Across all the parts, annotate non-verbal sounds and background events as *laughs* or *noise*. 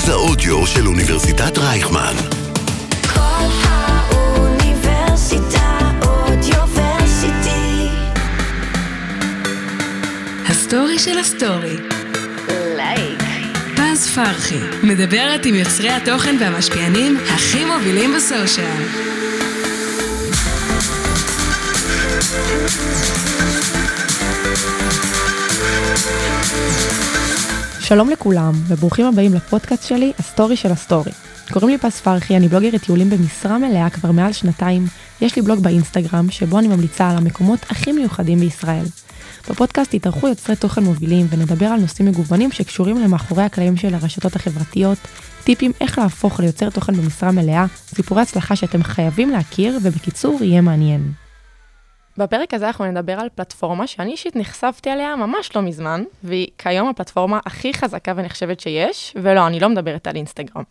מרכז האודיו של אוניברסיטת רייכמן. כל האוניברסיטה Audioversity. הסטורי של הסטורי. לייק. פז פרחי, מדברת עם יוצרי התוכן והמשפיענים הכי מובילים ב social. שלום לכולם, וברוכים הבאים לפודקאסט שלי, הסטורי של הסטורי. קוראים לי פז פרחי, אני בלוגרית טיולים במשרה מלאה כבר מעל שנתיים. יש לי בלוג באינסטגרם, שבו אני ממליצה על המקומות הכי מיוחדים בישראל. בפודקאסט יתארחו יוצרי תוכן מובילים ונדבר על נושאים מגוונים שקשורים למאחורי הקלעים של הרשתות החברתיות, טיפים איך להפוך ליוצר תוכן במשרה מלאה, סיפורי הצלחה שאתם חייבים להכיר, ובקיצור, יהיה מעניין. בפרק הזה אנחנו נדבר על פלטפורמה שאני אישית נחשפתי עליה ממש לא מזמן, והיא כיום הפלטפורמה הכי חזקה ונחשבת שיש, ולא, אני לא מדברת על אינסטגרם.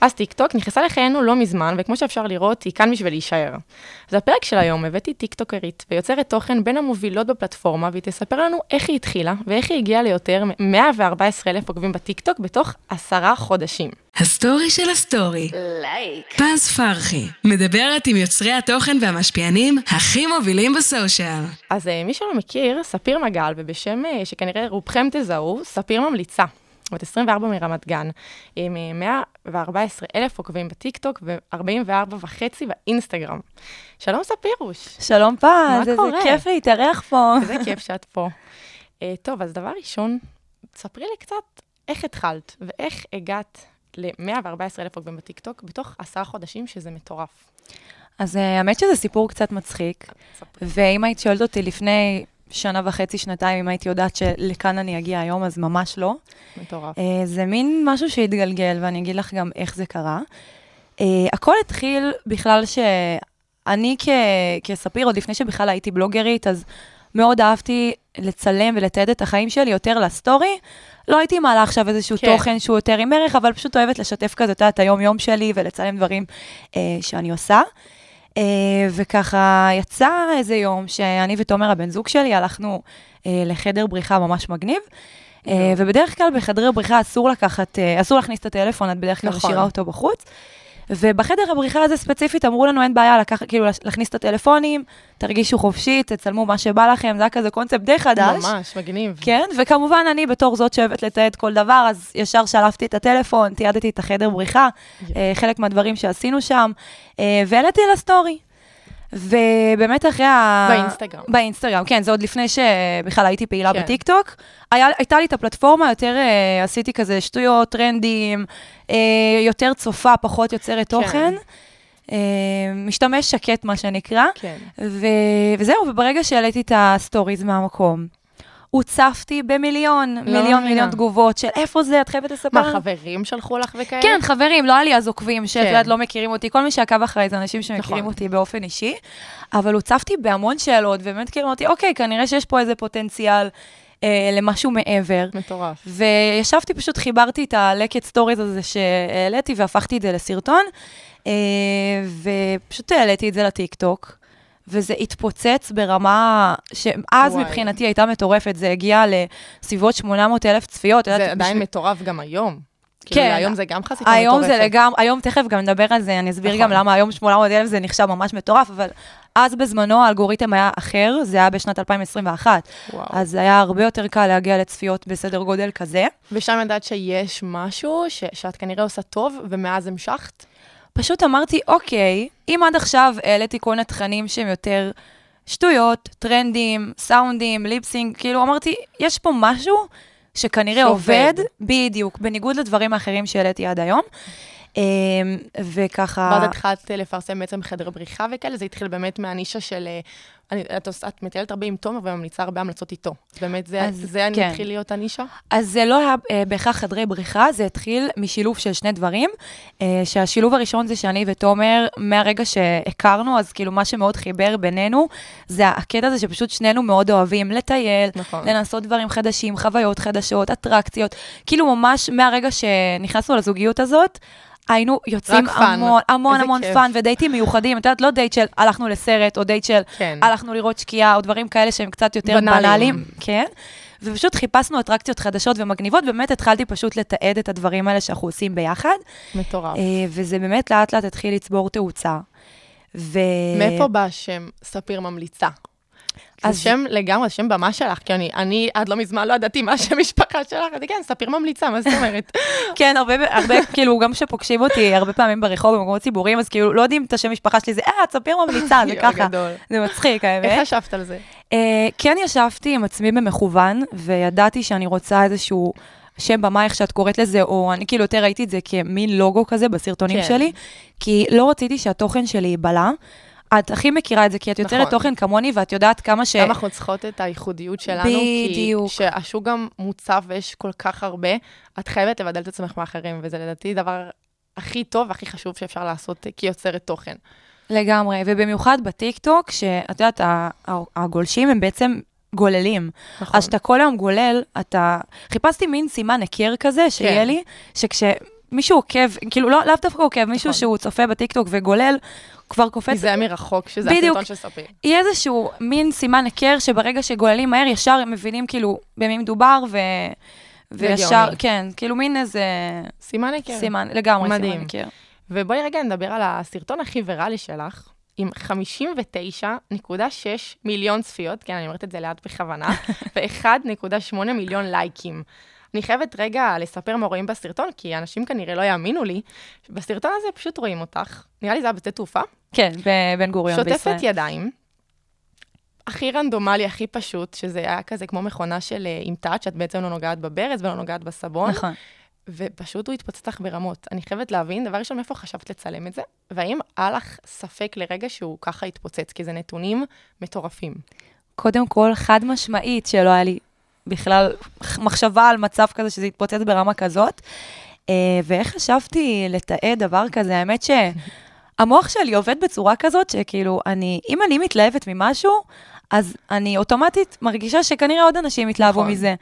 אז טיקטוק נכנסה לחיינו לא מזמן, וכמו שאפשר לראות, היא כאן בשביל להישאר. אז בפרק של היום הבאתי טיקטוקרית ויוצרת תוכן בין המובילות בפלטפורמה, והיא תספר לנו איך היא התחילה, ואיך היא הגיעה ליותר מ-114 אלף עוקבים בטיקטוק בתוך עשרה חודשים. הסטורי של הסטורי. לייק. פז פרחי, מדברת עם יוצרי התוכן והמשפיענים הכי מובילים ב social. אז אה, מי שלא מכיר, ספיר מגל, ובשם אה, שכנראה רובכם תזהו, ספיר ממליצה. בת 24 מרמת גן, עם אה, 114 אלף עוקבים בטיקטוק ו-44 וחצי באינסטגרם. שלום ספירוש. שלום פז, איזה קורה? כיף להתארח פה. איזה כיף שאת פה. אה, טוב, אז דבר ראשון, ספרי לי קצת איך התחלת ואיך הגעת ל-114 אלף עוקבים בטיקטוק בתוך עשרה חודשים, שזה מטורף. אז אה, האמת שזה סיפור קצת מצחיק, ספרי. ואם היית שואלת אותי לפני שנה וחצי, שנתיים, אם הייתי יודעת שלכאן אני אגיע היום, אז ממש לא. מטורף. אה, זה מין משהו שהתגלגל, ואני אגיד לך גם איך זה קרה. אה, הכל התחיל בכלל שאני כ- כספיר, עוד לפני שבכלל הייתי בלוגרית, אז מאוד אהבתי לצלם ולתעד את החיים שלי יותר לסטורי. לא הייתי מעלה עכשיו איזשהו כן. כן. תוכן שהוא יותר עם ערך, אבל פשוט אוהבת לשתף כזה, את יודעת, היום-יום שלי ולצלם דברים אה, שאני עושה. אה, וככה יצא איזה יום שאני ותומר, הבן זוג שלי, הלכנו אה, לחדר בריחה ממש מגניב. אה, ובדרך כלל בחדרי בריחה אסור לקחת, אה, אסור להכניס את הטלפון, את בדרך כלל נכון. משאירה אותו בחוץ. ובחדר הבריחה הזה ספציפית אמרו לנו, אין בעיה לקחת, כאילו להכניס את הטלפונים, תרגישו חופשי, תצלמו מה שבא לכם, זה היה כזה קונספט די חדש. ממש, מגניב. כן, וכמובן אני בתור זאת שאוהבת לתעד כל דבר, אז ישר שלפתי את הטלפון, תיעדתי את החדר בריחה, אה, חלק מהדברים שעשינו שם, אה, והעליתי לסטורי. ובאמת אחרי ה... באינסטגרם. באינסטגרם, כן, זה עוד לפני שבכלל הייתי פעילה כן. בטיקטוק. היה, הייתה לי את הפלטפורמה, יותר אה, עשיתי כזה שטויות, טרנדים, אה, יותר צופה, פחות יוצרת תוכן. אה, משתמש שקט, מה שנקרא. כן. ו... וזהו, וברגע שהעליתי את ה stories מהמקום, הוצפתי במיליון, לא מיליון. מיליון תגובות של איפה זה, את חייבת לספר. מה, חברים שלחו לך וכאלה? כן, חברים, לא היה לי אז עוקבים שאת כן. יודעת, לא מכירים אותי. כל מי שעקב אחריי זה אנשים שמכירים נכון. אותי באופן אישי, אבל הוצפתי בהמון שאלות, ובאמת כאילו אמרתי, אוקיי, כנראה שיש פה איזה פוטנציאל אה, למשהו מעבר. מטורף. וישבתי, פשוט חיברתי את הלקט סטוריז הזה שהעליתי והפכתי את זה לסרטון, אה, ופשוט העליתי את זה לטיקטוק. וזה התפוצץ ברמה שאז וואי. מבחינתי הייתה מטורפת, זה הגיע לסביבות 800 אלף צפיות. את יודעת, זה עדיין בשביל- מטורף גם היום. כן. כאילו, היום זה גם חשיפה מטורפת. היום זה לגמרי, היום תכף גם נדבר על זה, אני אסביר נכון. גם למה היום 800 אלף זה נחשב ממש מטורף, אבל אז בזמנו האלגוריתם היה אחר, זה היה בשנת 2021. וואו. אז זה היה הרבה יותר קל להגיע לצפיות בסדר גודל כזה. ושם ידעת שיש משהו ש- שאת כנראה עושה טוב, ומאז המשכת? פשוט אמרתי, אוקיי, אם עד עכשיו העליתי כל מיני תכנים שהם יותר שטויות, טרנדים, סאונדים, ליפסינג, כאילו אמרתי, יש פה משהו שכנראה שעובד. עובד, בדיוק, בניגוד לדברים האחרים שהעליתי עד היום. אמ, וככה... ואז התחלת לפרסם בעצם חדר בריחה וכאלה, זה התחיל באמת מהנישה של... אני, את, את מטיילת הרבה עם תומר וממליצה הרבה המלצות איתו. באמת, זה, אז זה אני כן. התחיל להיות הנישה? אז זה לא היה אה, בהכרח חדרי בריחה, זה התחיל משילוב של שני דברים. אה, שהשילוב הראשון זה שאני ותומר, מהרגע שהכרנו, אז כאילו מה שמאוד חיבר בינינו, זה הקטע הזה שפשוט שנינו מאוד אוהבים לטייל, נכון. לנסות דברים חדשים, חוויות חדשות, אטרקציות. כאילו ממש מהרגע שנכנסנו לזוגיות הזאת, היינו יוצאים. המון, המון המון כיף. fun ודייטים מיוחדים. את יודעת, לא דייט של הלכנו לסרט, או דייט של כן. הלכנו לראות שקיעה, או דברים כאלה שהם קצת יותר בנאליים. בנאליים. כן. ופשוט חיפשנו אטרקציות חדשות ומגניבות, ובאמת התחלתי פשוט לתעד את הדברים האלה שאנחנו עושים ביחד, מטורף. אה, וזה באמת לאט לאט התחיל לצבור תאוצה. ו... מאיפה בא השם ספיר ממליצה? אז- שם לגמרי, שם במה שלך, כי אני, אני עד לא מזמן לא ידעתי מה השם משפחה שלך, אז כן, ספיר ממליצה, מה זאת אומרת? *laughs* כן, הרבה, הרבה, כאילו, גם כשפוגשים אותי הרבה פעמים ברחוב, במקומות ציבוריים, אז כאילו, לא יודעים את השם משפחה שלי, זה, אה, ספיר ממליצה, זה *laughs* ככה. זה מצחיק, האמת. איך חשבת על זה? אה, כן ישבתי עם עצמי במכוון, וידעתי שאני רוצה איזשהו שם במה, איך שאת קוראת לזה, או אני כאילו יותר ראיתי את זה כמין לוגו כזה בסרטונים כן. שלי, כי לא רציתי שהתוכן שלי ייבלע. את הכי מכירה את זה, כי את יוצרת נכון. תוכן כמוני, ואת יודעת כמה ש... גם אנחנו צריכות את הייחודיות שלנו, בדיוק. כי שהשוק גם מוצף ויש כל כך הרבה, את חייבת לבדל את עצמך מאחרים, וזה לדעתי דבר הכי טוב והכי חשוב שאפשר לעשות אה, כיוצרת תוכן. לגמרי, ובמיוחד בטיקטוק, שאת יודעת, הגולשים הם בעצם גוללים. נכון. אז שאתה כל היום גולל, אתה... חיפשתי מין סימן היכר כזה, שיהיה כן. לי, שכשמישהו עוקב, כאילו לא, לאו דווקא עוקב, מישהו נכון. שהוא צופה בטיקטוק וגולל, כבר קופץ, מזהה מרחוק, שזה בדיוק. הסרטון של ספיר. יהיה איזשהו מין סימן היכר שברגע שגוללים מהר, ישר הם מבינים כאילו במי מדובר, ו... וישר. כן, כאילו מין איזה סימן היכר. סימן, לגמרי מדהים. סימן היכר. ובואי רגע נדבר על הסרטון הכי ויראלי שלך, עם 59.6 מיליון צפיות, כן, אני אומרת את זה לאט בכוונה, *laughs* ו-1.8 מיליון לייקים. אני חייבת רגע לספר מה רואים בסרטון, כי אנשים כנראה לא יאמינו לי. בסרטון הזה פשוט רואים אותך, נראה לי זה היה בשדה תעופה, כן, בבן גוריון בישראל. שוטפת ידיים, הכי רנדומלי, הכי פשוט, שזה היה כזה כמו מכונה של אה, עם טאץ', את בעצם לא נוגעת בברז ולא נוגעת בסבון. נכון. ופשוט הוא התפוצץ לך ברמות. אני חייבת להבין, דבר ראשון, מאיפה חשבת לצלם את זה? והאם היה לך ספק לרגע שהוא ככה התפוצץ? כי זה נתונים מטורפים. קודם כל, חד משמעית שלא היה לי בכלל מחשבה על מצב כזה שזה יתפוצץ ברמה כזאת. אה, ואיך חשבתי לתעד דבר כזה? האמת שהמוח שלי עובד בצורה כזאת שכאילו, אני, אם אני מתלהבת ממשהו, אז אני אוטומטית מרגישה שכנראה עוד אנשים יתלהבו נכון. מזה.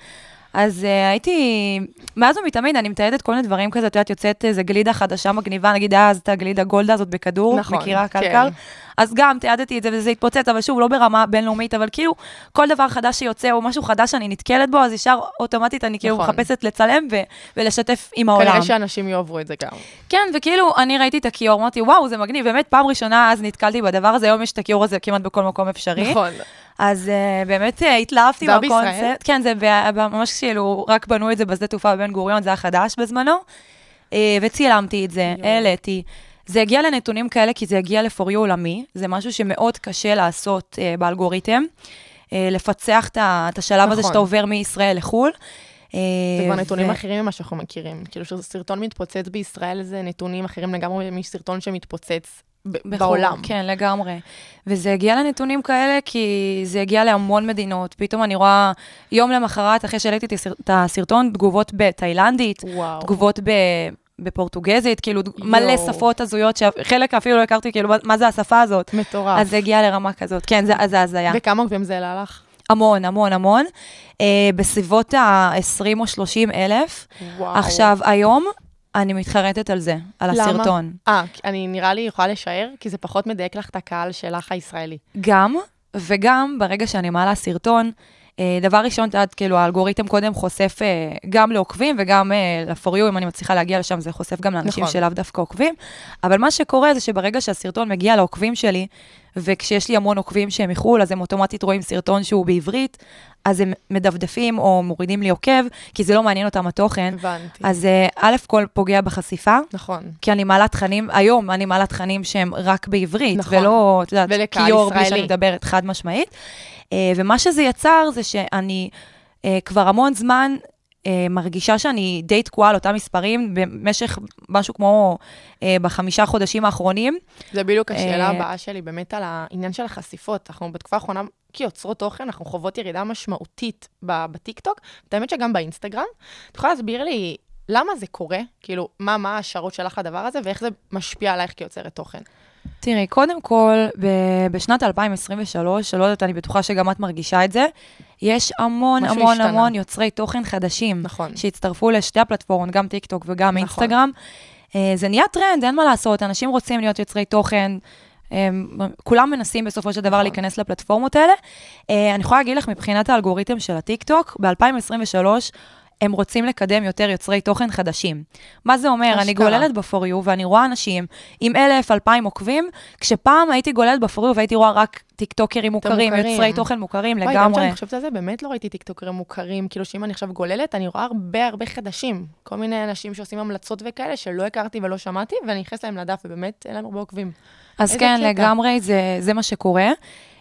אז uh, הייתי, מאז ומתמיד אני מתעדת כל מיני דברים כזה, את יודעת, יוצאת איזה גלידה חדשה מגניבה, נגיד אז את הגלידה גולדה הזאת בכדור, נכון, מכירה כן. קלקר? אז גם תיעדתי את זה וזה התפוצץ, אבל שוב, לא ברמה בינלאומית, אבל כאילו, כל דבר חדש שיוצא או משהו חדש שאני נתקלת בו, אז ישר אוטומטית אני כאילו נכון. מחפשת לצלם ו- ולשתף עם העולם. כנראה שאנשים יאהבו את זה גם. כן, וכאילו, אני ראיתי את הכיור, אמרתי, וואו, זה מגניב, באמת, פעם ראשונה אז נתקלתי בדבר הזה, היום יש את הכיור הזה כמעט בכל מקום אפשרי. נכון. אז uh, באמת uh, התלהבתי זה מהקונספט. בישראל? כן, זה ממש כאילו, רק בנו את זה בשדה תעופה בבן גוריון, זה היה חדש בזמנו. Uh, וצילמתי את זה. העליתי. זה הגיע לנתונים כאלה כי זה הגיע you עולמי, זה משהו שמאוד קשה לעשות uh, באלגוריתם, uh, לפצח את השלב הזה נכון. שאתה עובר מישראל לחו"ל. זה כבר נתונים ו- אחרים ממה שאנחנו מכירים. כאילו שסרטון מתפוצץ בישראל זה נתונים אחרים לגמרי מסרטון שמתפוצץ ב- בחו"ל, בעולם. כן, לגמרי. וזה הגיע לנתונים כאלה כי זה הגיע להמון מדינות. פתאום אני רואה יום למחרת, אחרי שהעליתי את הסר- את הסרטון, תגובות בתאילנדית, וואו. תגובות ב... בפורטוגזית, כאילו מלא יואו. שפות הזויות, שחלק אפילו לא הכרתי, כאילו, מה- מה זה השפה הזאת? מטורף. אז זה הגיע לרמה כזאת. כן, זה זה הזיה. וכמה עוקבים זה העלה לך? המון, המון, המון. אה, בסביבות ה-20 או 30 אלף. וואו. עכשיו, היום אני מתחרטת על זה, על למה? הסרטון. אה, אני נראה לי יכולה לשער, כי זה פחות מדייק לך את הקהל שלך הישראלי. גם, וגם ברגע שאני מעלה סרטון, אה, דבר ראשון, את יודעת, כאילו, האלגוריתם קודם חושף אה, גם לעוקבים וגם אה, ל-for you, אם אני מצליחה להגיע לשם, זה חושף גם לאנשים נכון. שלאו דווקא עוקבים. אבל מה שקורה זה שברגע שהסרטון מגיע לעוקבים שלי, וכשיש לי המון עוקבים שהם מחו"ל, אז הם אוטומטית רואים סרטון שהוא בעברית, אז הם מדפדפים או מורידים לי עוקב, כי זה לא מעניין אותם התוכן. הבנתי. אז אה, א' כל פוגע בחשיפה, נכון. כי אני מעלה תכנים, היום אני מעלה תכנים שהם רק בעברית, נכון. ולא, את יודעת, כיור בלי. שאני מדברת חד משמעית. אה, ומה שזה יצר זה שאני אה, כבר המון זמן אה, מרגישה שאני די תקועה על אותם מספרים במשך משהו כמו אה, בחמישה חודשים האחרונים. זה בדיוק השאלה אה, הבאה שלי, באמת על העניין של החשיפות. אנחנו בתקופה האחרונה, כיוצרות תוכן, אנחנו חוות ירידה משמעותית בטיקטוק, את האמת שגם באינסטגרם. את יכולה להסביר לי למה זה קורה? כאילו, מה, מה ההשערות שלך לדבר הזה, ואיך זה משפיע עלייך כיוצרת תוכן? תראי, קודם כל, ב- בשנת 2023, שלא יודעת, אני בטוחה שגם את מרגישה את זה, יש המון המון השתנה. המון יוצרי תוכן חדשים. נכון. שהצטרפו לשתי הפלטפורמות, גם טיק טוק וגם נכון. אינסטגרם. אה, זה נהיה טרנד, אין מה לעשות, אנשים רוצים להיות יוצרי תוכן. הם, כולם מנסים בסופו של דבר נכון. להיכנס לפלטפורמות האלה. אה, אני יכולה להגיד לך, מבחינת האלגוריתם של הטיקטוק, ב-2023, הם רוצים לקדם יותר יוצרי תוכן חדשים. מה זה אומר? אני. גוללת ב-for you ואני רואה אנשים עם אלף, אלפיים עוקבים, כשפעם הייתי גוללת ב-for you והייתי רואה רק טיקטוקרים מוכרים. יוצרי תוכן מוכרים וואי, גם לגמרי. כשאני חושבת על זה, באמת לא ראיתי טיקטוקרים מוכרים, כאילו שאם אני עכשיו גוללת, אני רואה הרבה הרבה חדשים. כל מיני אנשים שעושים המלצות וכאלה שלא הכרתי ולא שמעתי, ואני נכנסת להם לדף, ובאמת אין להם הרבה עוקבים. אז כן, קטע. לגמרי, זה, זה מה שקורה.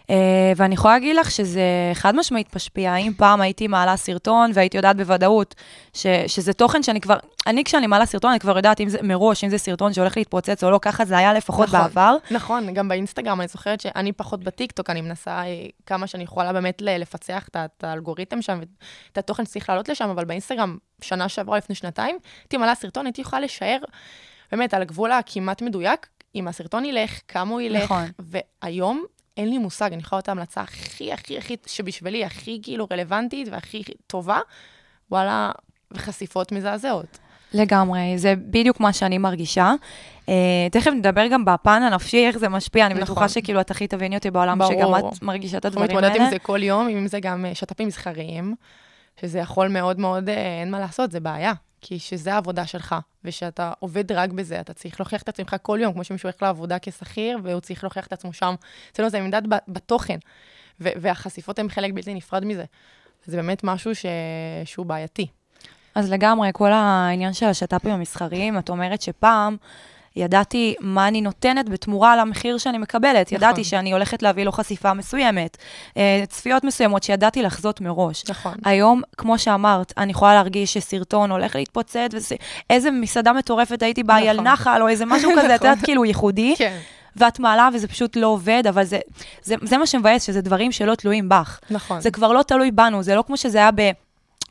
אה, ואני יכולה להגיד לך שזה חד משמעית משפיע. אם פעם הייתי מעלה סרטון והייתי יודעת בוודאות ש, שזה תוכן שאני כבר, אני כשאני מעלה סרטון, אני כבר יודעת אם זה מראש, אם זה סרטון שהולך להתפוצץ או לא, ככה זה היה לפחות נכון. בעבר. נכון, גם באינסטגרם, אני זוכרת שאני פחות בטיקטוק, אני מנסה אה, כמה שאני יכולה באמת לפצח את את האלגוריתם שם, ואת התוכן שצריך לעלות לשם, אבל באינסטגרם, שנה שעברה, לפני שנתיים, הייתי מעלה סרטון, הייתי יכולה לשער, באמת, על הגבול הכמעט מדויק, אם הסרטון ילך, כמה הוא ילך, נכון. והיום אין לי מושג, אני יכולה את ההמלצה הכי, הכי, הכי, שבשבילי הכי כאילו רלוונטית והכי טובה, וואלה, וחשיפות מזעזעות. לגמרי, זה בדיוק מה שאני מרגישה. Uh, תכף נדבר גם בפן הנפשי, איך זה משפיע, אני נכון. בטוחה שכאילו את הכי תביני אותי בעולם, ברור. שגם את מרגישה את אנחנו הדברים מתמודדת האלה. עם זה כל יום, אם זה גם אה, שת"פים מסחריים, שזה יכול מאוד מאוד, אה, אין מה לעשות, זה בעיה. כי שזה העבודה שלך, ושאתה עובד רק בזה, אתה צריך להוכיח את עצמך כל יום, כמו שמישהו הולך לעבודה כשכיר, והוא צריך להוכיח את עצמו שם. אצלנו זה נמדד ב- בתוכן, והחשיפות הן חלק בלתי נפרד מזה. זה באמת משהו ש... שהוא בעייתי. אז לגמרי, כל העניין של השת"פים המסחריים, את אומרת שפעם ידעתי מה אני נותנת בתמורה למחיר שאני מקבלת. נכון. ידעתי שאני הולכת להביא לו חשיפה מסוימת, אה, צפיות מסוימות שידעתי לחזות מראש. נכון. היום, כמו שאמרת, אני יכולה להרגיש שסרטון הולך להתפוצץ, ואיזה מסעדה מטורפת הייתי בה, נכון. נחל, או איזה משהו כזה, את נכון. יודעת, כאילו ייחודי, כן. ואת מעלה וזה פשוט לא עובד, אבל זה, זה, זה מה שמבאס, שזה דברים שלא תלויים בך. נכון. זה כבר לא תלוי בנו, זה לא כמו שזה היה ב...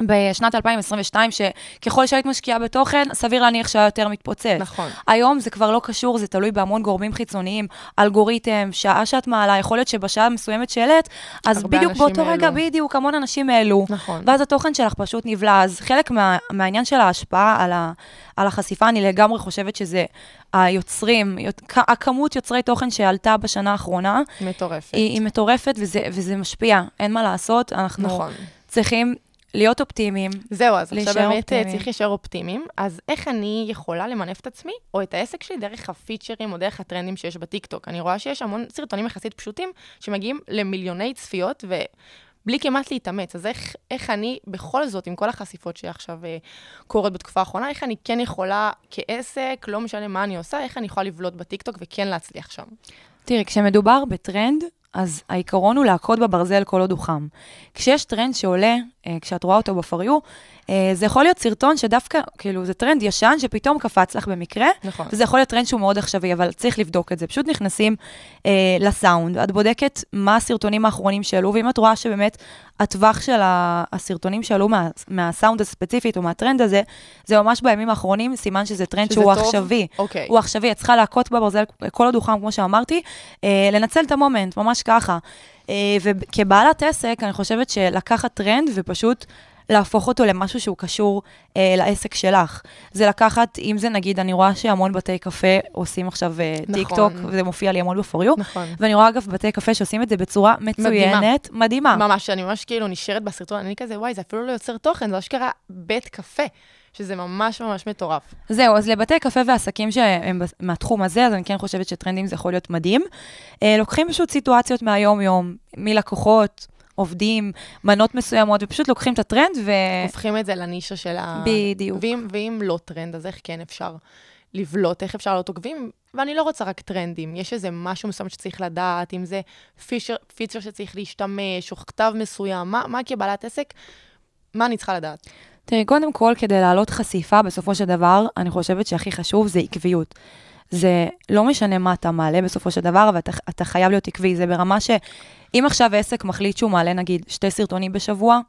בשנת 2022, שככל שהיית משקיעה בתוכן, סביר להניח שהיה יותר מתפוצץ. נכון. היום זה כבר לא קשור, זה תלוי בהמון גורמים חיצוניים, אלגוריתם, שעה שאת מעלה, יכול להיות שבשעה מסוימת שהעלית, אז בדיוק באותו רגע. בדיוק, המון אנשים העלו. נכון. ואז התוכן שלך פשוט נבלע. אז חלק מה, מהעניין של ההשפעה על, ה, על החשיפה, אני לגמרי חושבת שזה היוצרים, הכמות יוצרי תוכן שעלתה בשנה האחרונה, מטורפת. היא, היא מטורפת וזה, וזה משפיע, אין מה לעשות, אנחנו נכון. צריכים להיות אופטימיים. זהו, אז עכשיו באמת אה, אופטימיים. צריך להישאר אופטימיים. אז איך אני יכולה למנף את עצמי, או את העסק שלי, דרך הפיצ'רים או דרך הטרנדים שיש בטיקטוק? אני רואה שיש המון סרטונים יחסית פשוטים, שמגיעים למיליוני צפיות, ובלי כמעט להתאמץ. אז איך, איך אני, בכל זאת, עם כל החשיפות שעכשיו אה, קורות בתקופה האחרונה, איך אני כן יכולה כעסק, לא משנה מה אני עושה, איך אני יכולה לבלוט בטיקטוק וכן להצליח שם? תראי, כשמדובר בטרנד, אז העיקרון הוא להכות בברזל כל עוד הוא חם. כשיש טרנד שעולה, אה, כשאת רואה אותו ב-for you, אה, זה יכול להיות סרטון שדווקא, כאילו, זה טרנד ישן שפתאום קפץ לך במקרה, נכון. וזה יכול להיות טרנד שהוא מאוד עכשווי, אבל צריך לבדוק את זה. פשוט נכנסים אה, לסאונד, את בודקת מה הסרטונים האחרונים שעלו, ואם את רואה שבאמת הטווח של הסרטונים שעלו מה, מהסאונד הספציפית או מהטרנד הזה, זה ממש בימים האחרונים, סימן שזה טרנד שזה שהוא? עכשווי. אוקיי. הוא עכשווי, את צריכה להכות בברזל כל עוד הוא חם, כמו שאמרתי, אה, לנצל את ה moment, ממש ככה. אה, וכבעלת עסק, אני חושבת שלקחת טרנד ופשוט להפוך אותו למשהו שהוא קשור אה, לעסק שלך. זה לקחת, אם זה נגיד, אני רואה שהמון בתי קפה עושים עכשיו אה, נכון. טיק טוק, וזה מופיע לי המון ב for you, נכון. ואני רואה אגב בתי קפה שעושים את זה בצורה מצוינת, מדהימה. ממש, אני ממש כאילו נשארת בסרטון, אני כזה, וואי, זה אפילו לא יוצר תוכן, זה אשכרה בית קפה, שזה ממש ממש מטורף. זהו, אז לבתי קפה ועסקים שהם מהתחום הזה, אז אני כן חושבת שטרנדים זה יכול להיות מדהים. אה, לוקחים פשוט סיטואציות מהיום-יום, מלקוחות, עובדים, מנות מסוימות, ופשוט לוקחים את הטרנד ו... הופכים את זה לנישה של ה... בדיוק. ואם, ואם לא טרנד, אז איך כן אפשר לבלוט, איך אפשר להיות עוקבים? ואני לא רוצה רק טרנדים, יש איזה משהו מסוים שצריך לדעת, אם זה פיצ'ר, פיצ'ר שצריך להשתמש, או כתב מסוים, מה, מה כבעלת עסק, מה אני צריכה לדעת? תראי, קודם כל, כדי להעלות חשיפה, בסופו של דבר, אני חושבת שהכי חשוב זה עקביות. זה לא משנה מה אתה מעלה בסופו של דבר, אבל אתה, אתה חייב להיות עקבי. זה ברמה שאם עכשיו עסק מחליט שהוא מעלה, נגיד, שתי סרטונים בשבוע,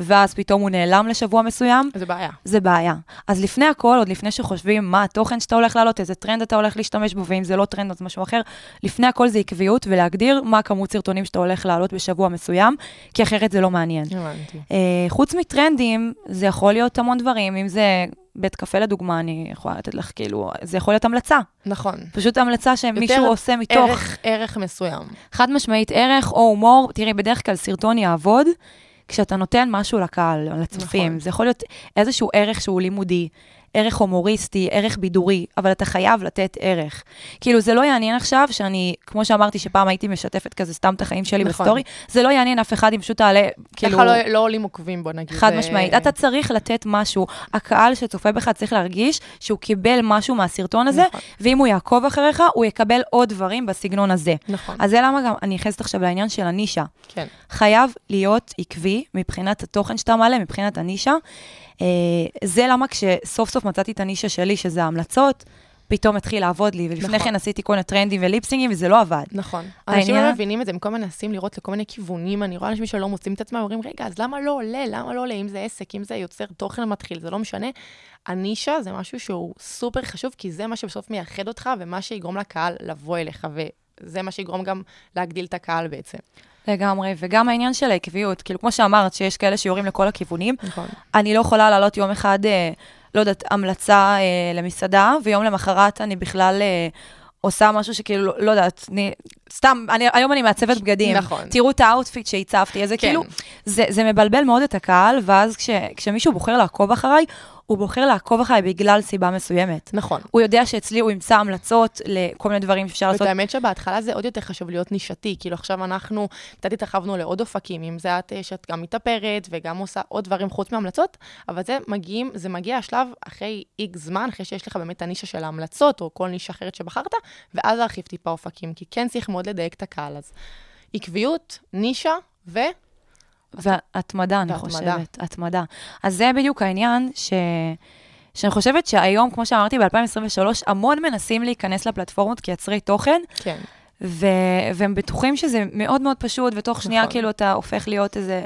ואז פתאום הוא נעלם לשבוע מסוים, זה בעיה. זה בעיה. אז לפני הכל, עוד לפני שחושבים מה התוכן שאתה הולך להעלות, איזה טרנד אתה הולך להשתמש בו, ואם זה לא טרנד אז משהו אחר, לפני הכל זה עקביות, ולהגדיר מה כמות סרטונים שאתה הולך להעלות בשבוע מסוים, כי אחרת זה לא מעניין. הבנתי. אה, חוץ מטרנדים, זה יכול להיות המון דברים, אם זה בית קפה לדוגמה, אני יכולה לתת לך, כאילו, זה יכול להיות המלצה. נכון. פשוט המלצה שמישהו יותר עושה מתוך... ערך, ערך מסוים. חד משמעית ערך או הומור, תראי, בדרך כלל סרטון יעבוד כשאתה נותן משהו לקהל, לצופים. נכון. זה יכול להיות איזשהו ערך שהוא לימודי, ערך הומוריסטי, ערך בידורי, אבל אתה חייב לתת ערך. כאילו, זה לא יעניין עכשיו שאני, כמו שאמרתי, שפעם הייתי משתפת כזה סתם את החיים שלי נכון. בסטורי, זה לא יעניין אף אחד אם פשוט תעלה, כאילו... ככה לא, לא עולים עוקבים, בוא נגיד. חד זה- משמעית. אתה צריך לתת משהו. הקהל שצופה בך צריך להרגיש שהוא קיבל משהו מהסרטון הזה, נכון. ואם הוא יעקוב אחריך, הוא יקבל עוד דברים בסגנון הזה. נכון, אז זה למה גם אני נכנסת עכשיו לעניין של הנישה. כן. חייב להיות עקבי מבחינת התוכן שאתה מעלה, מבחינת הנישה. אה, זה למה כשסוף סוף מצאתי את הנישה שלי, שזה ההמלצות, פתאום התחיל לעבוד לי, ולפני נכון. כן עשיתי כל מיני טרנדים וליפסינגים, וזה לא עבד. נכון. אנשים העניין- לא מבינים את זה, במקום מנסים לראות לכל מיני כיוונים, אני רואה אנשים שלא מוצאים את עצמם, אומרים, רגע, אז למה לא עולה? למה לא עולה? אם זה עסק, אם זה יוצר תוכן מתחיל, זה לא משנה. הנישה זה משהו שהוא סופר חשוב, כי זה מה שבסוף מייחד אותך, ומה שיגרום לקהל לבוא אליך, וזה מה שיגרום גם להגדיל את הקהל בעצם. לגמרי, וגם העניין של העקביות, כאילו, כמו שאמרת, שיש כאלה שיורים לכל הכיוונים, נכון. אני לא יכולה להעלות יום אחד, אה, לא יודעת, המלצה אה, למסעדה, ויום למחרת אני בכלל אה, עושה משהו שכאילו, לא, לא יודעת, אני, סתם, אני, היום אני מעצבת בגדים. נכון. תראו את ה outfit שעיצבתי, איזה כן. כאילו, זה, זה מבלבל מאוד את הקהל, ואז כש, כשמישהו בוחר לעקוב אחריי, הוא בוחר לעקוב אחריי בגלל סיבה מסוימת. נכון. הוא יודע שאצלי הוא ימצא המלצות לכל מיני דברים שאפשר ואת לעשות. האמת שבהתחלה זה עוד יותר חשוב להיות נישתי, כאילו עכשיו אנחנו קצת התרחבנו לעוד אופקים, אם זה את אה, שאת גם מתאפרת וגם עושה עוד דברים חוץ מהמלצות, אבל זה מגיעים, זה מגיע השלב אחרי איקס זמן, אחרי שיש לך באמת את הנישה של ההמלצות, או כל נישה אחרת שבחרת, ואז להרחיב טיפה אופקים, כי כן צריך מאוד לדייק את הקהל, אז עקביות, נישה, ו... והתמדה, אני. חושבת. התמדה. אז זה בדיוק העניין ש... שאני חושבת שהיום, כמו שאמרתי, ב-2023, המון מנסים להיכנס לפלטפורמות כיצרי תוכן, כן, ו... והם בטוחים שזה מאוד מאוד פשוט, ותוך שנייה נכון. כאילו אתה הופך להיות איזה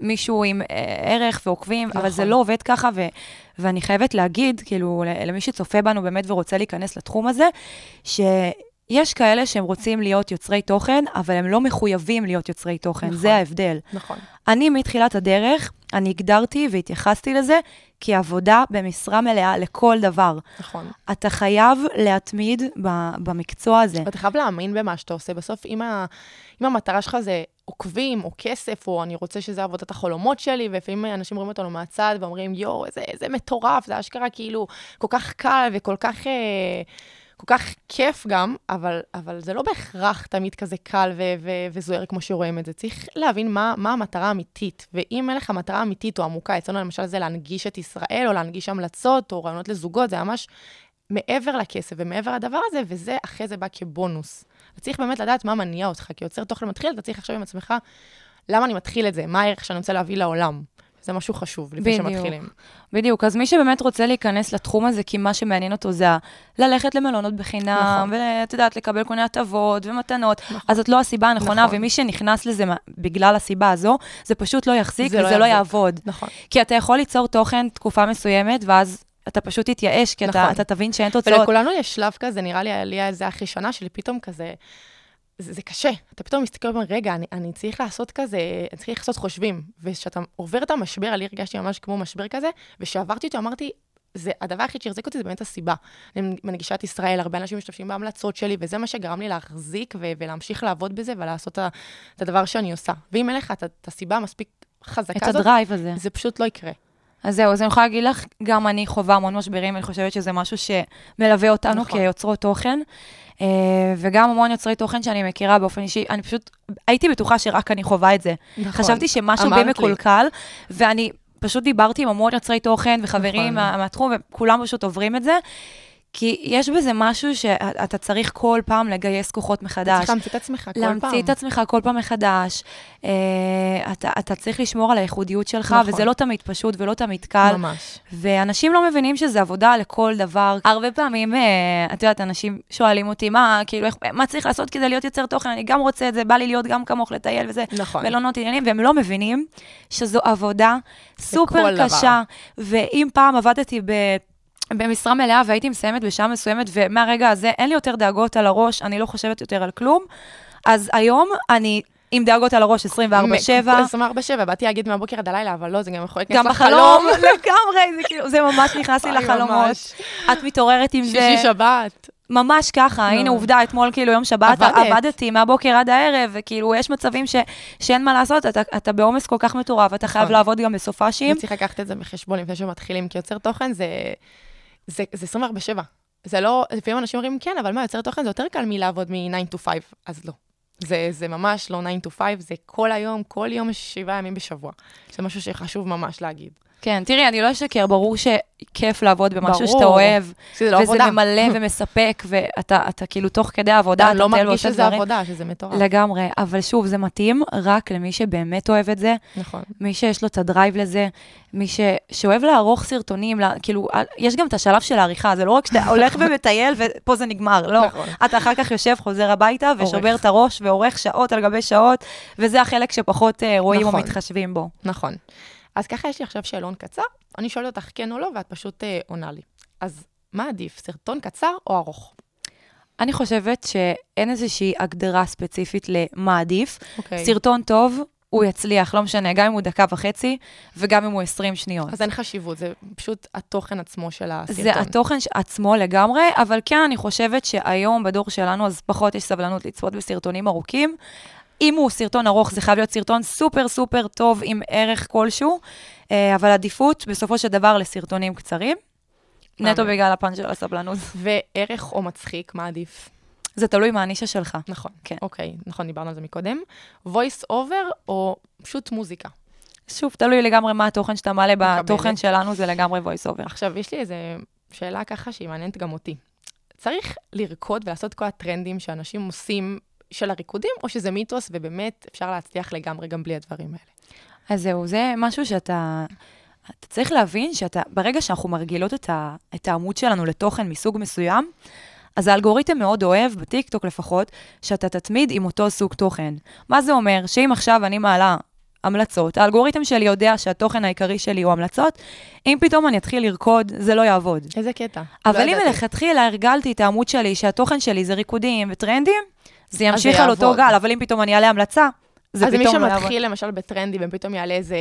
מישהו עם אה, ערך ועוקבים, אבל זה נכון. לא עובד ככה, ו... ואני חייבת להגיד, כאילו, למי שצופה בנו באמת ורוצה להיכנס לתחום הזה, שיש כאלה שהם רוצים להיות יוצרי תוכן, אבל הם לא מחויבים להיות יוצרי תוכן, נכון. זה ההבדל. נכון. אני מתחילת הדרך, אני הגדרתי והתייחסתי לזה כעבודה במשרה מלאה לכל דבר. נכון. אתה חייב להתמיד במקצוע הזה. ואתה חייב להאמין במה שאתה עושה. בסוף, אם, ה... אם המטרה שלך זה עוקבים או כסף, או אני רוצה שזה עבודת החלומות שלי, ולפעמים אנשים רואים אותנו מהצד ואומרים, יואו, איזה, איזה מטורף, זה אשכרה כאילו כל כך קל וכל כך... אה... כל כך כיף גם, אבל, אבל זה לא בהכרח תמיד כזה קל ו- ו- וזוהר כמו שרואים את זה. צריך להבין מה, מה המטרה האמיתית. ואם אין לך מטרה אמיתית או עמוקה, אצלנו למשל זה להנגיש את ישראל, או להנגיש המלצות, או רעיונות לזוגות, זה ממש מעבר לכסף ומעבר לדבר הזה, וזה אחרי זה בא כבונוס. צריך באמת לדעת מה מניע אותך, כי יוצר תוכן מתחיל, אתה צריך לחשוב עם עצמך, למה אני מתחיל את זה? מה הערך שאני רוצה להביא לעולם? זה משהו חשוב לפני בדיוק. שמתחילים. בדיוק, אז מי שבאמת רוצה להיכנס לתחום הזה, כי מה שמעניין אותו זה ללכת למלונות בחינם, נכון. ואת יודעת, לקבל כל מיני הטבות ומתנות, אז זאת לא הסיבה הנכונה, נכון. ומי שנכנס לזה בגלל הסיבה הזו, זה פשוט לא יחזיק זה לא וזה לא יחזיק. יעבוד. נכון. כי אתה יכול ליצור תוכן תקופה מסוימת, ואז אתה פשוט תתייאש, כי אתה, נכון. אתה תבין שאין תוצאות. ולכולנו יש שלב כזה, נראה לי, לי היה זה אחרי שנה, של פתאום כזה, זה, זה קשה. אתה פתאום מסתכל ואומר, רגע, אני, אני צריך לעשות כזה, אני צריך לעשות חושבים. וכשאתה עובר את המשבר, אני הרגשתי ממש כמו משבר כזה, וכשעברתי אותו אמרתי, זה, הדבר היחיד שהחזיק אותי זה באמת הסיבה. אני מנגישת ישראל, הרבה אנשים משתמשים בהמלצות שלי, וזה מה שגרם לי להחזיק ו- ולהמשיך לעבוד בזה ולעשות את הדבר שאני עושה. ואם אין לך את, את הסיבה המספיק חזקה את הזאת, הדרייב הזה. זה פשוט לא יקרה. אז זהו, אז אני יכולה להגיד לך, גם אני חווה המון משברים, אני חושבת שזה משהו שמלווה אותנו נכון. כיוצרות תוכן, וגם המון יוצרי תוכן שאני מכירה באופן אישי, אני פשוט, הייתי בטוחה שרק אני חווה את זה. נכון. חשבתי שמשהו בי. מקולקל, ואני פשוט דיברתי עם המון יוצרי תוכן וחברים נכון. מה, מהתחום, וכולם פשוט עוברים את זה. כי יש בזה משהו שאתה צריך כל פעם לגייס כוחות אתה מחדש. צריך להמציא את עצמך כל פעם. להמציא את עצמך כל פעם מחדש. אה, אתה, אתה צריך לשמור על הייחודיות שלך, נכון. וזה לא תמיד פשוט ולא תמיד קל. ממש. ואנשים לא מבינים שזה עבודה לכל דבר. הרבה פעמים, אה, את יודעת, אנשים שואלים אותי, מה, כאילו, איך, מה צריך לעשות כדי להיות יוצר תוכן? אני גם רוצה את זה, בא לי להיות גם כמוך, לטייל וזה. נכון. מלונות עניינים, והם לא מבינים שזו עבודה סופר דבר. קשה. ואם פעם עבדתי ב... במשרה מלאה והייתי מסיימת בשעה מסוימת, ומהרגע הזה אין לי יותר דאגות על הראש, אני לא חושבת יותר על כלום. אז היום אני עם דאגות על הראש 24-7. 24-7, באתי להגיד מהבוקר עד הלילה, אבל לא, זה גם יכול להיכנס גם בחלום, *laughs* לגמרי, זה כאילו, זה ממש נכנס לי *laughs* לחלומות. את מתעוררת עם זה, שישי שבת. ממש ככה, הנה עובדה, אתמול כאילו יום שבת, עבדת. עבדתי מהבוקר עד הערב, וכאילו יש מצבים ש- שאין מה לעשות, אתה- אתה בעומס כל כך מטורף, אתה חייב נכון. לעבוד גם בסופאשים. וצריך לקחת את זה בחשבון לפני שמתחילים, כי יוצר תוכן זה, זה, זה 24-7. זה לא, לפעמים אנשים אומרים, כן, אבל מה, יוצר תוכן זה יותר קל מלעבוד מ-9 to 5, אז לא. זה, זה ממש לא 9 to 5, זה כל היום, כל יום, שבעה ימים בשבוע. זה משהו שחשוב ממש להגיד. כן, תראי, אני לא אשקר, ברור שכיף לעבוד במשהו ברור. שאתה אוהב, שזה לא וזה עבודה. ממלא *laughs* ומספק, ואתה אתה כאילו תוך כדי העבודה, אתה לא מרגיש שזה דברים. עבודה, שזה מטורף. לגמרי, אבל שוב, זה מתאים רק למי שבאמת אוהב את זה, נכון. מי שיש לו את הדרייב לזה, מי ש... שאוהב לערוך סרטונים, לה... כאילו, יש גם את השלב של העריכה, זה לא רק שאתה *laughs* הולך ומטייל ופה זה נגמר, לא. נכון. אתה אחר כך יושב, חוזר הביתה ושובר עורך. את הראש ועורך שעות על גבי שעות, וזה החלק שפחות אה, רואים או נכון. מתחשבים בו. נכון. אז ככה יש לי עכשיו שאלון קצר, אני שואלת אותך כן או לא, ואת פשוט אה, עונה לי. אז מה עדיף, סרטון קצר או ארוך? אני חושבת שאין איזושהי הגדרה ספציפית למה עדיף. אוקיי. סרטון טוב, הוא יצליח, לא משנה, גם אם הוא דקה וחצי וגם אם הוא 20 שניות. אז אין חשיבות, זה פשוט התוכן עצמו של הסרטון. זה התוכן עצמו לגמרי, אבל כן, אני חושבת שהיום בדור שלנו, אז פחות יש סבלנות לצפות בסרטונים ארוכים. אם הוא סרטון ארוך, זה חייב להיות סרטון סופר סופר טוב עם ערך כלשהו, אה, אבל עדיפות בסופו של דבר לסרטונים קצרים. נטו. בגלל הפן של הסבלנות. וערך או מצחיק, מה עדיף? זה תלוי מה הנישה שלך. נכון. כן. אוקיי, נכון, דיברנו על זה מקודם. voice over או פשוט מוזיקה? שוב, תלוי לגמרי מה התוכן שאתה מעלה. בתוכן שלנו, זה לגמרי voice over. עכשיו, יש לי איזו שאלה ככה שהיא מעניינת גם אותי. צריך לרקוד ולעשות כל הטרנדים שאנשים עושים של הריקודים, או שזה מיתוס ובאמת אפשר להצליח לגמרי גם בלי הדברים האלה? אז זהו, זה משהו שאתה... אתה צריך להבין שאתה, ברגע שאנחנו מרגילות את, ה, את העמוד שלנו לתוכן מסוג מסוים, אז האלגוריתם מאוד אוהב, בטיקטוק לפחות, שאתה תתמיד עם אותו סוג תוכן. מה זה אומר? שאם עכשיו אני מעלה המלצות, האלגוריתם שלי יודע שהתוכן העיקרי שלי הוא המלצות, אם פתאום אני אתחיל לרקוד, זה לא יעבוד. איזה קטע. אבל לא אם. מלכתחילה הרגלתי את העמוד שלי, שהתוכן שלי זה ריקודים וטרנדים, זה ימשיך על אותו. גל, אבל אם פתאום אני אעלה המלצה, זה אז מי פתאום יעבוד. שמתחיל למשל בטרנדים ופתאום יעלה איזה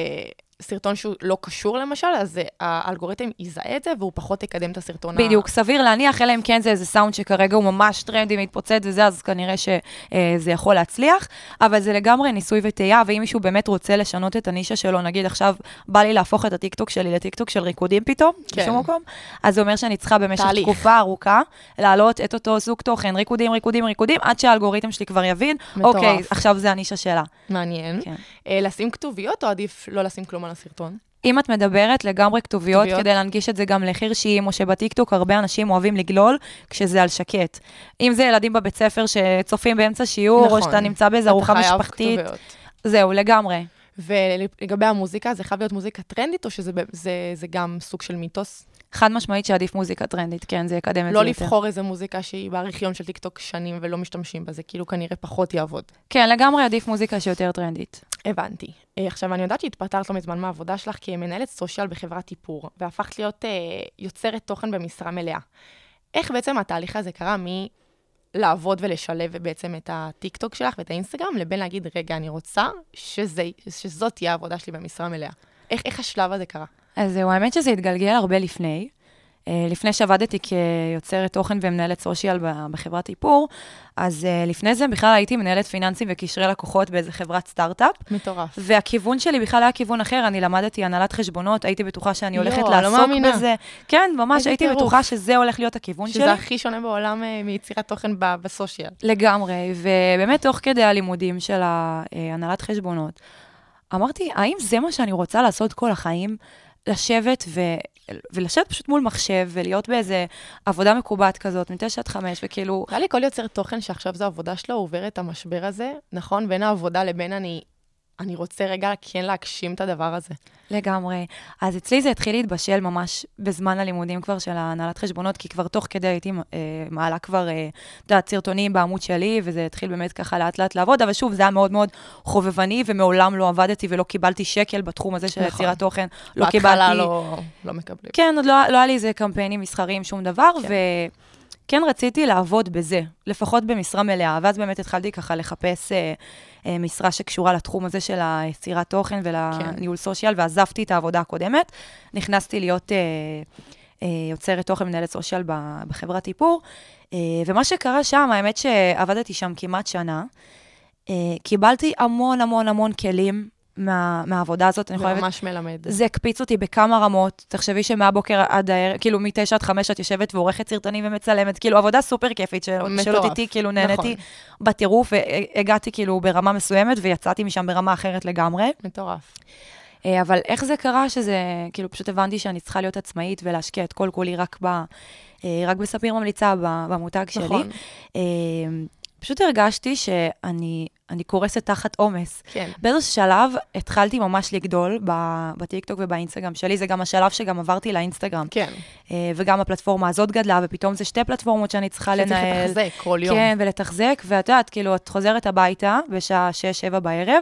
סרטון שהוא לא קשור למשל, אז אה, האלגוריתם יזהה את זה והוא פחות יקדם את הסרטון. ה- בדיוק, סביר להניח, אלא אם כן זה איזה סאונד שכרגע הוא ממש טרנדי, מתפוצץ וזה, אז כנראה שזה יכול להצליח, אבל זה לגמרי ניסוי וטעייה, ואם מישהו באמת רוצה לשנות את הנישה שלו, נגיד עכשיו בא לי להפוך את הטיקטוק שלי לטיקטוק של ריקודים פתאום, כן. משום מקום, אז זה אומר שאני צריכה במשך תהליך. תקופה ארוכה להעלות את אותו סוג תוכן, ריקודים, ריקודים, ריקודים, עד שהאלגוריתם שלי כבר יבין, מטורף. אוקיי, עכשיו זה הנישה שלה. מעניין. כן. אה, לשים כתוביות או עדיף לא לשים כלום על הסרטון? אם את מדברת לגמרי כתוביות, כתוביות. כדי להנגיש את זה גם לחירשים, או שבטיקטוק הרבה אנשים אוהבים לגלול כשזה על שקט. אם זה ילדים בבית ספר שצופים באמצע שיעור, או שאתה נמצא באיזו ארוחה נכון. משפחתית, כתוביות. זהו, לגמרי. ולגבי המוזיקה, זה חייב להיות מוזיקה טרנדית, או שזה זה, זה גם סוג של מיתוס? חד משמעית שעדיף מוזיקה טרנדית, כן, זה יקדם את לא זה יותר. לבחור איזה מוזיקה שהיא בארכיון של טיקטוק שנים ולא משתמשים בה, זה כאילו כנראה פחות יעבוד. כן, לגמרי עדיף מוזיקה שיותר טרנדית. הבנתי. אה, עכשיו, אני יודעת שהתפטרת לא מזמן מהעבודה שלך כמנהלת סושיאל בחברת איפור, והפכת להיות אה, יוצרת תוכן במשרה מלאה. איך בעצם התהליך הזה קרה מלעבוד ולשלב בעצם את הטיקטוק שלך ואת האינסטגרם, לבין להגיד, רגע, אני רוצה שזה, שזאת תהיה העבודה שלי במשרה מלאה. איך, איך השלב הזה קרה? אז זהו, האמת שזה התגלגל הרבה לפני. אה, לפני שעבדתי כיוצרת תוכן ומנהלת סושיאל בחברת איפור, אז אה, לפני זה בכלל הייתי מנהלת פיננסים וקשרי לקוחות באיזה חברת סטארט-אפ. מטורף. והכיוון שלי בכלל היה כיוון אחר, אני למדתי הנהלת חשבונות, הייתי בטוחה שאני הולכת לא לעסוק מאמינה. בזה. כן, ממש הייתי טירוף. בטוחה שזה הולך להיות הכיוון שלי. שזה הכי שונה בעולם אה, מיצירת תוכן בסושיאל. לגמרי, ובאמת תוך כדי הלימודים של הנהלת חשבונות, אמרתי, האם זה מה שאני רוצה לעשות כל החיים? לשבת ו... ולשבת פשוט מול מחשב ולהיות באיזה עבודה מקובעת כזאת, מ-9 עד 5, וכאילו, נראה לי כל יוצר תוכן שעכשיו זו העבודה שלו, עובר את המשבר הזה, נכון? בין העבודה לבין אני, אני רוצה רגע כן להגשים את הדבר הזה. לגמרי. אז אצלי זה התחיל להתבשל ממש בזמן הלימודים כבר של הנהלת חשבונות, כי כבר תוך כדי הייתי אה, מעלה כבר, אה, את יודעת, סרטונים בעמוד שלי, וזה התחיל באמת ככה לאט לאט לעבוד, אבל שוב, זה היה מאוד מאוד חובבני, ומעולם לא עבדתי ולא קיבלתי שקל בתחום הזה של נכון. יצירת תוכן. לא בהתחלה קיבלתי... לא, לא מקבלים. כן, עוד לא, לא היה לי איזה קמפיינים מסחריים, שום דבר, כן. ו... כן רציתי לעבוד בזה, לפחות במשרה מלאה, ואז באמת התחלתי ככה לחפש אה, אה, משרה שקשורה לתחום הזה של היצירת תוכן ולניהול סושיאל, ועזבתי את העבודה הקודמת. נכנסתי להיות אה, אה, יוצרת תוכן, מנהלת סושיאל בחברת איפור, אה, ומה שקרה שם, האמת שעבדתי שם כמעט שנה, אה, קיבלתי המון המון המון כלים מה, מהעבודה הזאת, אני זה חושבת... ממש מלמד. זה הקפיץ אותי בכמה רמות. תחשבי שמהבוקר עד הערב, כאילו מ-9 עד 5 את יושבת ועורכת סרטונים ומצלמת, כאילו עבודה סופר כיפית, של- מטורף, שלא תדעי, כאילו נהניתי נכון. בטירוף, והגעתי כאילו ברמה מסוימת ויצאתי משם ברמה אחרת לגמרי. מטורף. אה, אבל איך זה קרה שזה, כאילו פשוט הבנתי שאני צריכה להיות עצמאית ולהשקיע את כל כולי רק, ב, אה, רק בספיר ממליצה, במותג שלי. נכון. אה, פשוט הרגשתי שאני אני קורסת תחת עומס. כן. באיזשהו שלב התחלתי ממש לגדול בטיקטוק ובאינסטגרם שלי, זה גם השלב שגם עברתי לאינסטגרם. כן. אה, וגם הפלטפורמה הזאת גדלה, ופתאום זה שתי פלטפורמות שאני צריכה שצריך לנהל. לתחזק כל יום. כן, ולתחזק, ואת יודעת, כאילו, את חוזרת הביתה בשעה 6-7 בערב,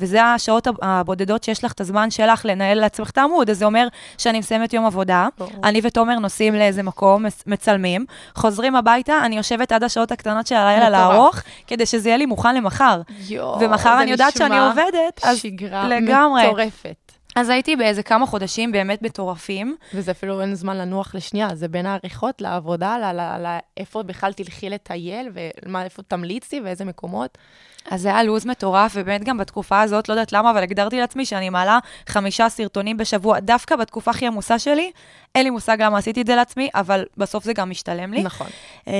וזה השעות הב- הבודדות שיש לך את הזמן שלך לנהל לעצמך את העמוד, אז זה אומר שאני מסיימת יום עבודה, ברור. אני ותומר נוסעים לאיזה מקום, מצלמים, חוזרים הביתה, אני יושבת עד השעות הקטנות של הלילה. לערוך, כדי שזה יהיה לי מוכן למחר. יואו, ומחר אני יודעת שאני עובדת, אז שגרה לגמרי. מטורפת. אז הייתי באיזה כמה חודשים באמת מטורפים. וזה אפילו אין זמן לנוח לשנייה, זה בין העריכות לעבודה, ל- ל- ל- איפה בכלל תלכי לטייל, ומה, איפה תמליצי ואיזה מקומות. אז זה היה לו"ז מטורף, ובאמת גם בתקופה הזאת, לא יודעת למה, אבל הגדרתי לעצמי שאני מעלה חמישה סרטונים בשבוע, דווקא בתקופה הכי עמוסה שלי. אין לי מושג למה עשיתי את זה לעצמי, אבל בסוף זה גם משתלם לי. נכון. אמ,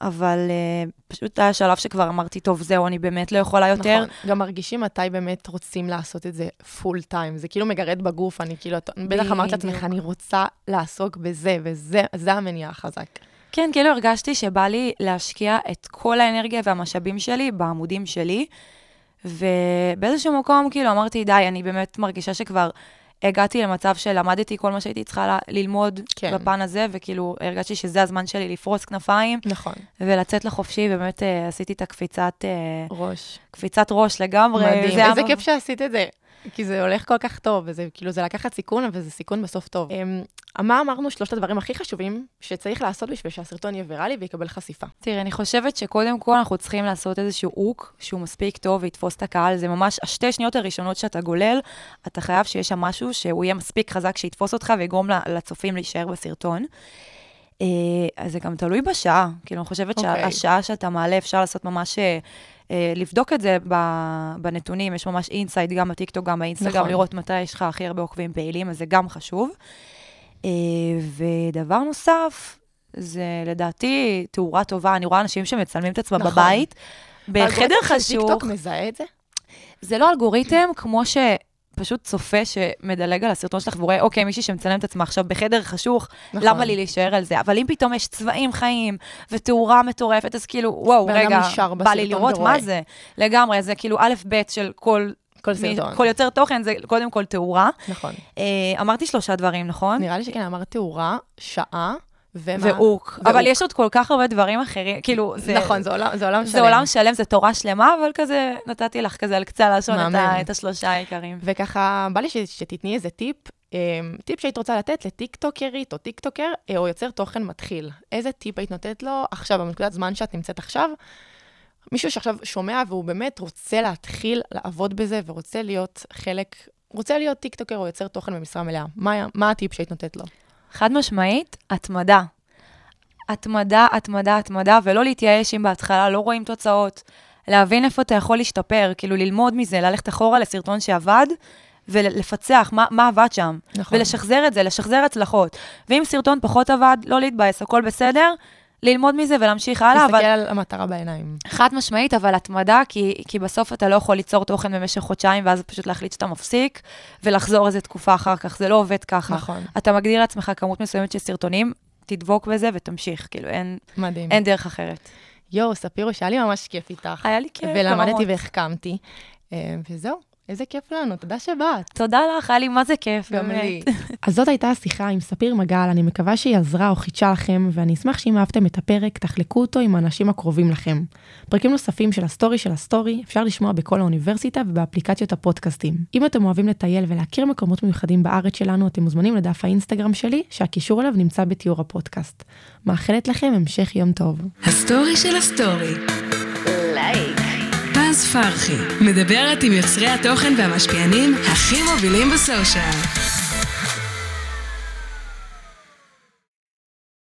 אבל אה, פשוט היה שלב שכבר אמרתי, טוב, זהו, אני באמת לא יכולה יותר. נכון. גם מרגישים מתי באמת רוצים לעשות את זה פול טיים. זה כאילו מגרד בגוף, אני כאילו, בטח אמרת לעצמך. אני רוצה לעסוק בזה, וזה זה המניע החזק. כן, כאילו הרגשתי שבא לי להשקיע את כל האנרגיה והמשאבים שלי בעמודים שלי, ובאיזשהו מקום, כאילו, אמרתי, די, אני באמת מרגישה שכבר הגעתי למצב שלמדתי כל מה שהייתי צריכה ללמוד כן. בפן הזה, וכאילו, הרגשתי שזה הזמן שלי לפרוס כנפיים נכון. ולצאת לחופשי, ובאמת אה, עשיתי את הקפיצת, אה, ראש. קפיצת ראש לגמרי. מדהים. איזה כיף שעשית את זה. כי זה הולך כל כך טוב, וזה כאילו, זה לקחת סיכון, אבל זה סיכון בסוף טוב. אמ, מה אמרנו שלושת הדברים הכי חשובים שצריך לעשות בשביל שהסרטון יהיה ויראלי ויקבל חשיפה? תראה, אני חושבת שקודם כל אנחנו צריכים לעשות איזשהו hook שהוא מספיק טוב ויתפוס את הקהל. זה ממש השתי שניות הראשונות שאתה גולל, אתה חייב שיש שם משהו שהוא יהיה מספיק חזק שיתפוס אותך ויגרום לצופים להישאר בסרטון. אה, אז זה גם תלוי בשעה. כאילו, אני חושבת אוקיי. שהשעה שאתה מעלה, אפשר לעשות ממש... אה, לבדוק את זה ב- בנתונים, יש ממש insight גם בטיקטוק, גם באינסטגרם, נכון. לראות מתי יש לך הכי הרבה עוקבים פעילים, אז זה גם חשוב. אה, ודבר נוסף, זה לדעתי תאורה טובה. אני רואה אנשים שמצלמים את עצמם נכון. בבית, בחדר של חשוך. טיקטוק מזהה את זה? זה לא אלגוריתם כמו שפשוט צופה שמדלג על הסרטון שלך ורואה, אוקיי, מישהי שמצלם את עצמה עכשיו בחדר חשוך, נכון. למה לי להישאר על זה? אבל אם פתאום יש צבעים חיים ותאורה מטורפת, אז כאילו, וואו, רגע, בא לי לראות ורואה. מה זה. לגמרי, זה כאילו א', ב' של כל... כל סרטון. כל יוצר תוכן זה קודם כל תאורה. נכון. אה, אמרתי שלושה דברים, נכון? נראה לי שכן, אמרת תאורה, שעה, ומה? ו hook. אבל יש עוד כל כך הרבה דברים אחרים, כאילו, זה... נכון, זה עולם זה עולם שלם. זה עולם שלם, זה תורה שלמה, אבל כזה, נתתי לך כזה על קצה הלשון את. ה- את השלושה העיקרים. וככה, בא לי ש- שתתני איזה טיפ, אה, טיפ שהיית רוצה לתת לטיקטוקרית או טיקטוקר, אה, או יוצר תוכן מתחיל. איזה טיפ היית נותנת לו עכשיו, בנקודת זמן שאת נמצאת עכשיו? מישהו שעכשיו שומע והוא באמת רוצה להתחיל לעבוד בזה ורוצה להיות חלק, רוצה להיות טיקטוקר או יוצר תוכן במשרה מלאה. מה, מה הטיפ שהיית נותנת לו? חד משמעית, התמדה. התמדה, התמדה, התמדה, ולא להתייאש אם בהתחלה לא רואים תוצאות. להבין איפה אתה יכול להשתפר, כאילו ללמוד מזה, ללכת אחורה לסרטון שעבד, ולפצח מה, מה עבד שם. נכון. ולשחזר את זה, לשחזר הצלחות. ואם סרטון פחות עבד, לא להתבאס, הכל בסדר, ללמוד מזה ולהמשיך הלאה, תסתכל אבל על המטרה בעיניים. חד משמעית, אבל התמדה, כי, כי בסוף אתה לא יכול ליצור תוכן במשך חודשיים, ואז פשוט להחליט שאתה מפסיק, ולחזור איזה תקופה אחר כך, זה לא עובד ככה. נכון. אתה מגדיר לעצמך כמות מסוימת של סרטונים, תדבוק בזה ותמשיך, כאילו אין, מדהים. אין דרך אחרת. יואו, ספירוש, היה לי ממש כיף איתך. היה לי כיף. ולמדתי. והחכמתי. אה, וזהו. איזה כיף לנו, תודה שבאת. תודה לך, היה לי מה זה כיף, גם באמת. לי. *laughs* אז זאת הייתה השיחה עם ספיר מגל, אני מקווה שהיא עזרה או חידשה לכם, ואני אשמח שאם אהבתם את הפרק, תחלקו אותו עם האנשים הקרובים לכם. פרקים נוספים של הסטורי של הסטורי אפשר לשמוע בכל האוניברסיטה ובאפליקציות הפודקאסטים. אם אתם אוהבים לטייל ולהכיר מקומות מיוחדים בארץ שלנו, אתם מוזמנים לדף האינסטגרם שלי, שהקישור אליו נמצא בתיאור הפודקאסט. מאחלת לכם המשך יום טוב. הסטורי של הסטורי. לייק. פרחי, מדברת עם יוצרי התוכן והמשפיענים הכי מובילים ב social.